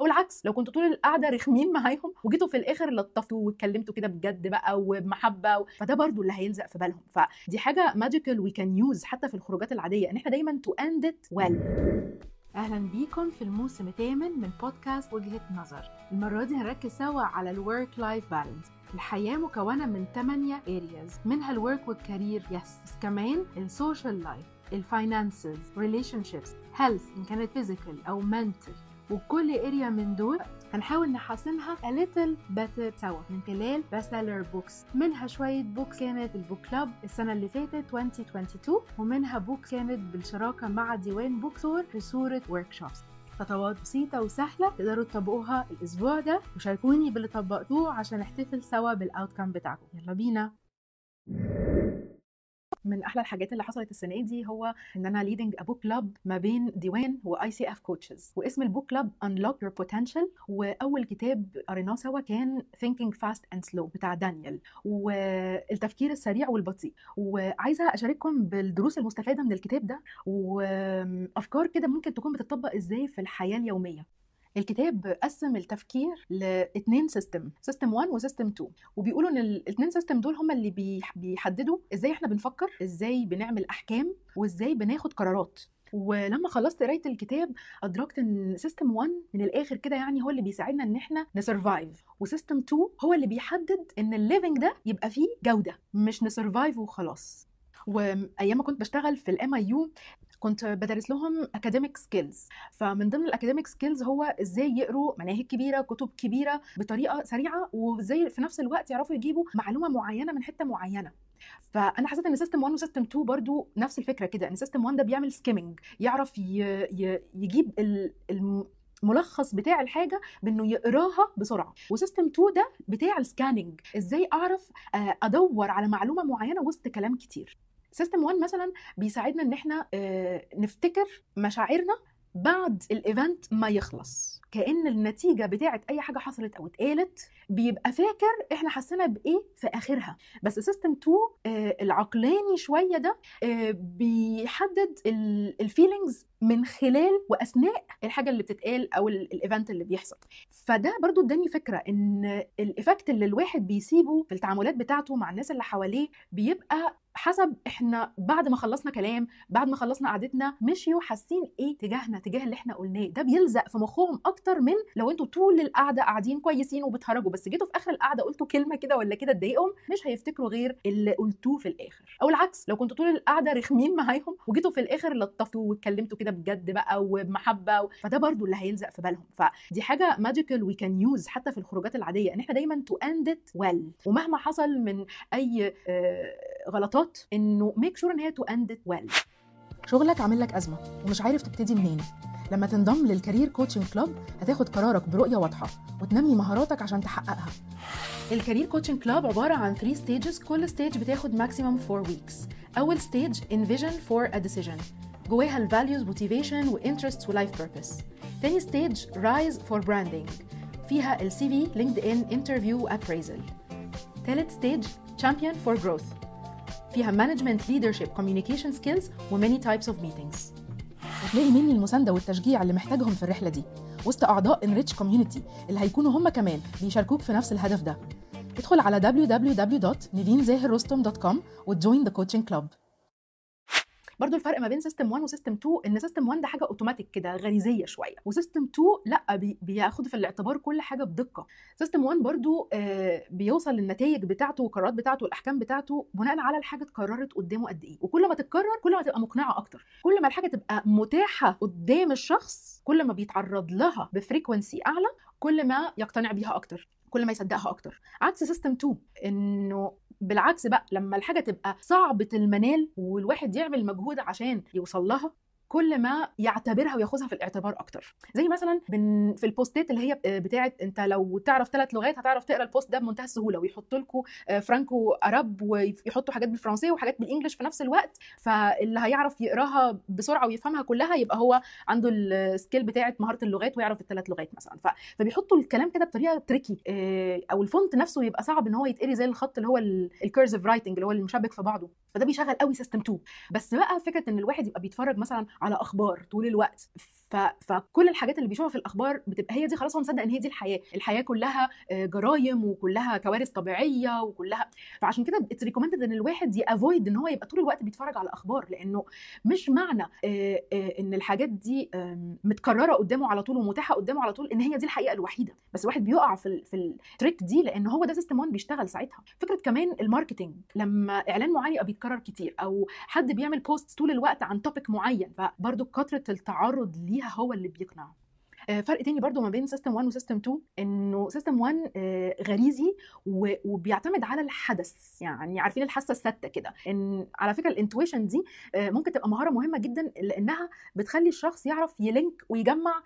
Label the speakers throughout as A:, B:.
A: أو العكس لو كنتوا طول القعدة رخمين معاهم وجيتوا في الآخر لطفتوا واتكلمتوا كده بجد بقى وبمحبه و... فده برضو اللي هيلزق في بالهم. فدي حاجة magical we can use حتى في الخروجات العادية إن إحنا دايما to end it well أهلا بيكم في الموسم الثامن من بودكاست وجهة نظر. المرة دي هنركز سوا على ال work life balance الحياة مكونة من 8 areas منها ال work وال career yes بس كمان ال social life ال finances relationships health إن كانت physical أو mental وكل area من دول هنحاول نحسنها a little better سوا من خلال bestseller بوكس منها شوية books كانت ال book club السنة اللي فاتت 2022 ومنها book كانت بالشراكة مع ديوان bookstore في صورة workshops. خطوات بسيطة وسهلة تقدروا تطبقوها الأسبوع ده وشاركوني باللي طبقتوه عشان نحتفل سوا بال outcome بتاعكم. يلا بينا. من أحلى الحاجات اللي حصلت السنة دي هو إن أنا leading a book club ما بين ديوان و ICF coaches واسم ال book club unlock your potential وأول كتاب قريناه سوا كان Thinking Fast and Slow بتاع دانيال. والتفكير السريع والبطيء. وعايزة أشارككم بالدروس المستفادة من الكتاب ده. وأفكار كده ممكن تكون بتطبق إزاي في الحياة اليومية. الكتاب قسم التفكير لاثنين system system 1 و system 2 وبيقولوا إن الاثنين system دول هم اللي بيحددوا إزاي إحنا بنفكر إزاي بنعمل أحكام وإزاي بناخد قرارات. ولما خلصت قراية الكتاب أدركت إن system 1 من الآخر كده يعني هو اللي بيساعدنا إن إحنا ن survive و system 2 هو اللي بيحدد إن ال living ده يبقى فيه جودة مش ن survive وخلاص. وأيام ما كنت بشتغل في ال MIU كنت بدرس لهم academic skills فمن ضمن ال academic skills هو إزاي يقروا مناهج كبيرة كتب كبيرة بطريقة سريعة وإزاي في نفس الوقت يعرفوا يجيبوا معلومة معينة من حتة معينة. فأنا حسيت إن system 1 و system 2 برضو نفس الفكرة كده إن system 1 ده بيعمل skimming يعرف يجيب الملخص بتاع الحاجة بإنه يقراها بسرعة. و system 2 ده بتاع ال scanning إزاي أعرف أدور على معلومة معينة وسط كلام كتير. system 1 مثلا بيساعدنا إن إحنا نفتكر مشاعرنا بعد ال event ما يخلص. كأن النتيجة بتاعه أي حاجة حصلت أو اتقالت بيبقى فاكر إحنا حسينا بإيه في آخرها. بس system 2 آه العقلاني شوية ده آه بيحدد ال feelings من خلال وأثناء الحاجة اللي بتتقال أو ال event اللي بيحصل. فده برضو اداني فكرة إن ال effect اللي الواحد بيسيبه في التعاملات بتاعته مع الناس اللي حواليه بيبقى حسب إحنا بعد ما خلصنا كلام بعد ما خلصنا قعدتنا مشيوا حاسين إيه تجاهنا تجاه اللي إحنا قلناه. ده بيلزق في مخهم أكتر من لو أنتوا طول القعدة قاعدين كويسين وبتهرجوا بس جيتوا في آخر القعدة قلتوا كلمة كده ولا كده تضايقهم مش هيفتكروا غير اللي قلتوه في الآخر. أو العكس لو كنتوا طول القعدة رخمين معاهم وجيتوا في الآخر لطفتوا واتكلمتوا كده بجد بقى وبمحبه و... فده برضو اللي هيلزق في بالهم. فدي حاجة magical we can use حتى في الخروجات العادية إن إحنا دايما to end it well ومهما حصل من أي غلطات إنه make sure إن هي to end it well شغلك عامل لك أزمة ومش عارف تبتدي منين. لما تنضم لل career coaching club هتاخد قرارك برؤية واضحة وتنمي مهاراتك عشان تحققها. ال career coaching club عبارة عن 3 stages كل stage بتاخد maximum 4 weeks أول stage envision for a decision جواها ال values motivation و interests و life purpose تاني stage rise for branding فيها ال CV LinkedIn interview و appraisal ثالث stage champion for growth فيها management leadership communication skills و many types of meetings هتلاقي مني المساندة والتشجيع اللي محتاجهم في الرحلة دي. وسط أعضاء enrich community اللي هيكونوا هم كمان بيشاركوك في نفس الهدف ده. ادخل على www.nivinzahirrostom.com و join the coaching club برضو الفرق ما بين system 1 و system 2 إن system 1 ده حاجة اوتوماتيك كده غريزية شوية و system 2 لأ بي بياخد في الاعتبار كل حاجة بدقة. system 1 برضو آه بيوصل للنتائج بتاعته والقرارات بتاعته والأحكام بتاعته بناء على الحاجة اتكررت قدامه قد إيه. وكل ما تتكرر كل ما تبقى مقنعة أكتر. كل ما الحاجة تبقى متاحة قدام الشخص كل ما بيتعرض لها ب frequency أعلى كل ما يقتنع بيها أكتر. كل ما يصدقها أكتر. عكس system 2 إنه بالعكس بقى لما الحاجة تبقى صعبة المنال والواحد يعمل مجهود عشان يوصل لها كل ما يعتبرها وياخذها في الاعتبار أكتر. زي مثلا في ال posts اللي هي بتاعه أنت لو تعرف ثلاث لغات هتعرف تقرأ ال post ده بمنتهى السهولة ويحط لكم Franco Arab ويحطوا حاجات بالفرنسية وحاجات بال English في نفس الوقت. فاللي هيعرف يقراها بسرعة ويفهمها كلها يبقى هو عنده ال skill بتاعه مهارة اللغات ويعرف الثلاث لغات مثلا. فبيحطوا الكلام كده بطريقة tricky أو ال font نفسه يبقى صعب إن هو يتقري زي الخط اللي هو ال cursive writing اللي هو المشبك في بعضه. فده بيشغل قوي system 2 بس بقى فكرة إن الواحد يبقى بيتفرج مثلا على أخبار طول الوقت. ف... فكل الحاجات اللي بيشوفها في الأخبار بتبقى هي دي خلاص هو مصدق إن هي دي الحياة. الحياة كلها جرايم وكلها كوارث طبيعية وكلها. فعشان كده it's recommended إن الواحد ي avoid إن هو يبقى طول الوقت بيتفرج على أخبار لأنه مش معنى إن الحاجات دي متكررة قدامه على طول ومتاحة قدامه على طول إن هي دي الحقيقة الوحيدة. بس الواحد بيقع في في ال trick دي لأن هو ده system 1 بيشتغل ساعتها. فكرة كمان ال marketing لما إعلان معين يبقى بيتكرر كتير أو حد بيعمل post طول الوقت عن topic معين فبرضه كثره التعرض ليها هو اللي بيقنع فرق تاني برضو ما بين system 1 و system 2 إنه system 1 غريزي وبيعتمد على الحدس. يعني عارفين الحاسة السادسه كده. إن على فكرة ال intuition دي ممكن تبقى مهارة مهمة جدا لأنها بتخلي الشخص يعرف ي link ويجمع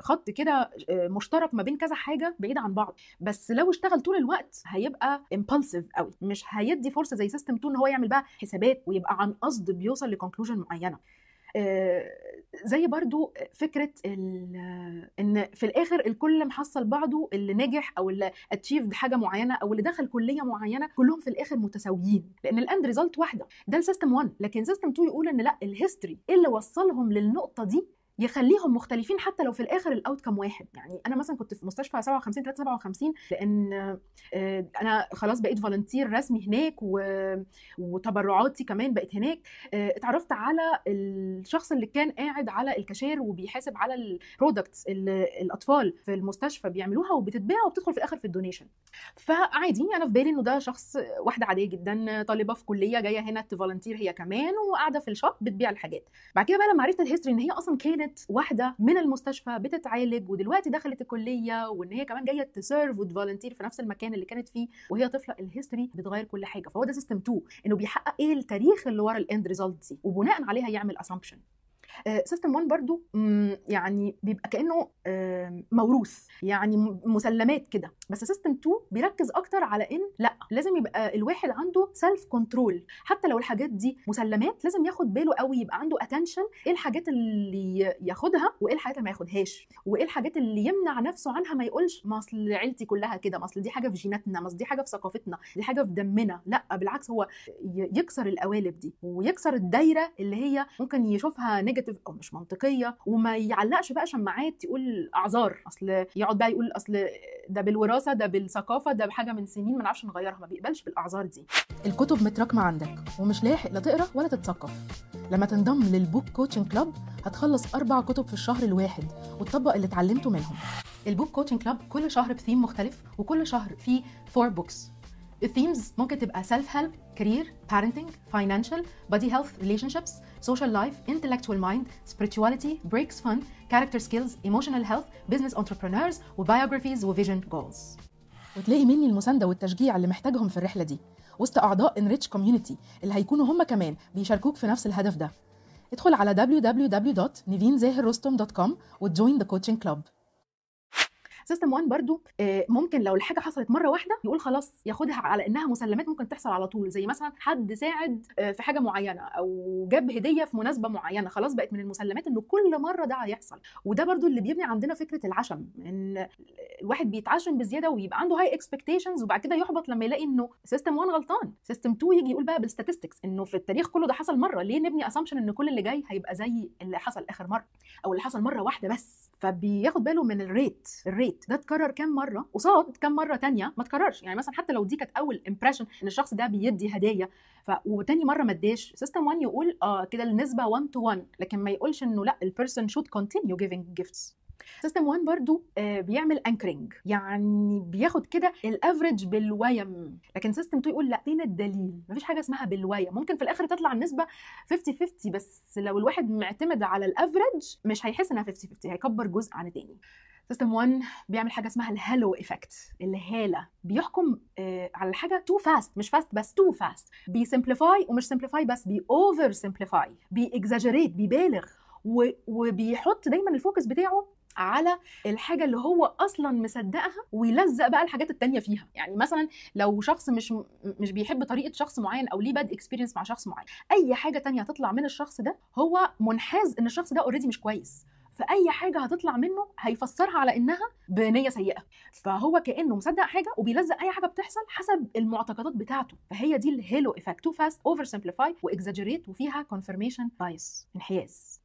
A: خط كده مشترك ما بين كذا حاجة بعيده عن بعض. بس لو اشتغل طول الوقت هيبقى impulsive قوي. مش هيدي فرصة زي system 2 إن هو يعمل بقى حسابات ويبقى عن قصد بيوصل ل conclusion معينة. زي برضو فكرة إن في الآخر الكل محصل بعضه اللي نجح أو اللي achieved حاجة معينة أو اللي دخل كلية معينة كلهم في الآخر متساويين لأن ال end result واحدة ده ال system 1 لكن system 2 يقول إن لأ ال history اللي وصلهم للنقطة دي يخليهم مختلفين حتى لو في الآخر ال outcome واحد. يعني أنا مثلا كنت في مستشفى 57 357 لأن أنا خلاص بقيت volunteer رسمي هناك. وتبرعاتي كمان بقت هناك. اتعرفت على الشخص اللي كان قاعد على الكاشير وبيحاسب على ال products اللي الأطفال في المستشفى بيعملوها وبتتباع وبتدخل في الآخر في ال donation. فعادي أنا في بالي إنه ده شخص واحدة عادية جدا طالبة في كلية جاية هنا ت volunteer هي كمان وقاعدة في ال shop بتبيع الحاجات. بعد كده بقى لما عرفت ال history إن هي أصلا كانت واحدة من المستشفى بتتعالج ودلوقتي دخلت الكلية وإن هي كمان جاية ت serve وت volunteer في نفس المكان اللي كانت فيه وهي طفلة ال history بتغير كل حاجة. فهو ده system 2 إنه بيحقق إيه التاريخ اللي ورا ال end result دي وبناء عليها يعمل assumption system 1 برضو يعني بيبقى كأنه موروث يعني مسلمات كده. بس system 2 بيركز أكتر على إن لأ لازم يبقى الواحد عنده self control حتى لو الحاجات دي مسلمات لازم ياخد باله قوي يبقى عنده attention إيه الحاجات اللي ياخدها وإيه الحاجات اللي ما ياخدهاش. وإيه الحاجات اللي يمنع نفسه عنها ما يقولش ما اصل عيلتي كلها كده ما اصل دي حاجة في جيناتنا ما دي حاجة في ثقافتنا دي حاجة في دمنا. لأ بالعكس هو يكسر القوالب دي ويكسر الدايرة اللي هي ممكن يشوفها negative أو مش منطقية وما يعلقش بقى شماعات يقول أعذار. أصل يقعد بقى يقول أصل ده بالوراثة ده بالثقافة ده بحاجه من سنين ما نعرفش نغيرها. ما بيقبلش بالأعذار دي.
B: الكتب متراكمة عندك ومش لاحق لا تقرأ ولا تتثقف. لما تنضم لل book coaching club هتخلص أربع كتب في الشهر الواحد وتطبق اللي اتعلمته منهم.
A: ال book coaching club كل شهر بثيم مختلف وكل شهر فيه four books ال themes ممكن تبقى self help career parenting financial body health relationships social life intellectual mind spirituality breaks fun character skills emotional health business entrepreneurs و biographies و vision goals
B: وتلاقي مني المساندة والتشجيع اللي محتاجهم في الرحلة دي. وسط أعضاء enrich community اللي هيكونوا هم كمان بيشاركوك في نفس الهدف ده. ادخل على www.nivinzahirrostom.com و join the coaching
A: club system 1 برضو ممكن لو الحاجة حصلت مرة واحدة يقول خلاص ياخدها على إنها مسلمات ممكن تحصل على طول زي مثلا حد ساعد في حاجة معينة أو جاب هدية في مناسبة معينة خلاص بقت من المسلمات إنه كل مرة ده هيحصل. وده برضو اللي بيبني عندنا فكرة العشم إن الواحد بيتعشم بزيادة ويبقى عنده high expectations وبعد كده يحبط لما يلاقي إنه system 1 غلطان. system 2 يجي يقول بقى بال statistics إنه في التاريخ كله ده حصل مرة ليه نبني assumption إن كل اللي جاي هيبقى زي اللي حصل آخر مرة أو اللي حصل مرة واحدة بس؟ فبياخد باله من ال rate ال rate ده اتكرر كام مرة؟ قصاد كام مرة تانية ما اتكررش. يعني مثلا حتى لو دي كانت أول impression إن الشخص ده بيدي هدايا ف وتاني مرة ما اداش system 1 يقول آه كده النسبة 1 to 1 لكن ما يقولش إنه لأ ال person should continue giving gifts system 1 برضو آه بيعمل anchoring يعني بياخد كده ال average بال whim. لكن system 2 يقول لا فين الدليل. مفيش حاجة اسمها بال whim. ممكن في الآخر تطلع النسبة 50 50 بس لو الواحد معتمد على ال average مش هيحس إنها 50 50 هيكبر جزء عن التاني. system 1 بيعمل حاجة اسمها ال halo effect الهالة. بيحكم آه على الحاجة too fast مش fast بس too fast بي simplify ومش simplify بس بي over simplify بي exaggerate بيبالغ. وبيحط دايما ال focus بتاعه على الحاجة اللي هو أصلا مصدقها ويلزق بقى الحاجات التانية فيها. يعني مثلا لو شخص مش مش بيحب طريقة شخص معين أو ليه bad experience مع شخص معين أي حاجة تانية هتطلع من الشخص ده هو منحاز إن الشخص ده already مش كويس. فأي حاجة هتطلع منه هيفسرها على إنها بنية سيئة. فهو كأنه مصدق حاجة وبيلزق أي حاجة بتحصل حسب المعتقدات بتاعته. فهي دي ال halo effect too fast over simplify و exaggerate وفيها confirmation bias انحياز.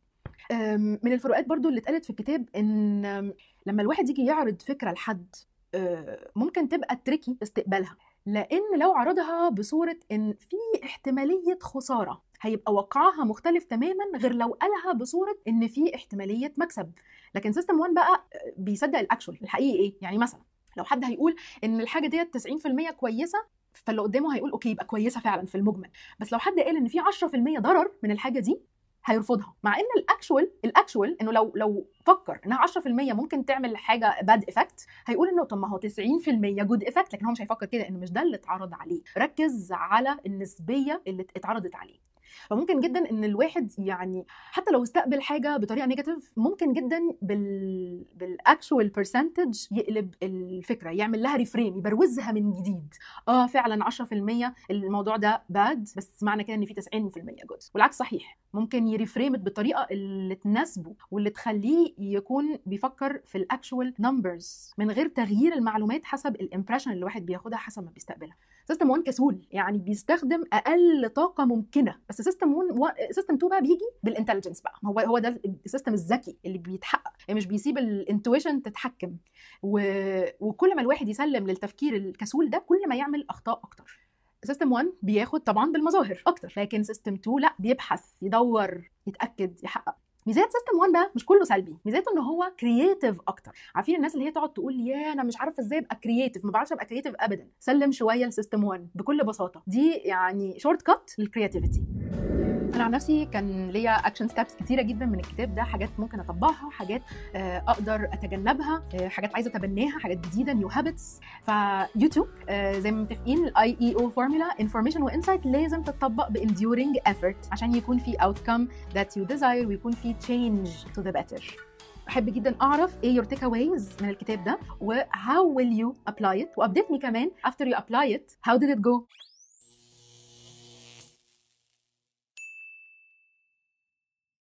A: من الفروقات برضو اللي اتقالت في الكتاب إن لما الواحد يجي يعرض فكرة لحد أه، ممكن تبقى tricky استقبالها. لأن لو عرضها بصورة إن في احتمالية خسارة هيبقى وقعها مختلف تماما غير لو قالها بصورة إن في احتمالية مكسب. لكن system 1 بقى أه، بيصدق ال actual الحقيقي إيه؟ يعني مثلا لو حد هيقول إن الحاجة ديت 90% كويسة فاللي قدامه هيقول okay يبقى كويسة فعلا في المجمل. بس لو حد قال إن في 10% ضرر من الحاجة دي هيرفضها. مع إن ال actual ال actual إنه لو لو فكر إنها 10% ممكن تعمل حاجة bad effect هيقول إنه طب ما هو 90% good effect لكن هو مش هيفكر كده إنه مش ده اللي اتعرض عليه. ركز على النسبية اللي اتعرضت عليه. فممكن جدا إن الواحد يعني حتى لو استقبل حاجة بطريقة negative ممكن جدا بال بال actual percentage يقلب الفكرة يعمل لها reframe يبروزها من جديد. آه فعلا 10% الموضوع ده bad بس معنى كده إن في 90% good والعكس صحيح ممكن ي reframe it بالطريقة اللي تناسبه واللي تخليه يكون بيفكر في ال actual numbers من غير تغيير المعلومات حسب ال impression اللي الواحد بياخدها حسب ما بيستقبلها. system 1 كسول يعني بيستخدم أقل طاقة ممكنة بس system 1 system 2 بقى بيجي بال intelligence بقى. هو هو ده ال system الذكي اللي بيتحقق. يعني مش بيسيب ال intuition تتحكم. و... وكل ما الواحد يسلم للتفكير الكسول ده كل ما يعمل أخطاء أكتر. system 1 بياخد طبعا بالمظاهر أكتر. لكن system 2 لا بيبحث يدور يتأكد يحقق. ميزات system 1 بقى مش كله سلبي ميزاته إن هو creative أكتر. عارفين الناس اللي هي تقعد تقول يا أنا مش عارفة إزاي أبقى creative ما بعرفش أبقى creative ابدا. سلم شوية ل system 1 بكل بساطة. دي يعني shortcut لل creativity أنا عن نفسي كان ليا action steps كتيرة جدا من الكتاب ده حاجات ممكن أطبقها حاجات آه، أقدر أتجنبها آه، حاجات عايزة أتبناها حاجات جديدة new habits فيوتيوب زي ما متفقين ال IIEO formula information و insight لازم تتطبق ب enduring effort عشان يكون في outcome that you desire ويكون في change to the better. أحب جدا أعرف إيه your takeaways من الكتاب ده و how will you apply it و update me كمان after you apply it. How did it go?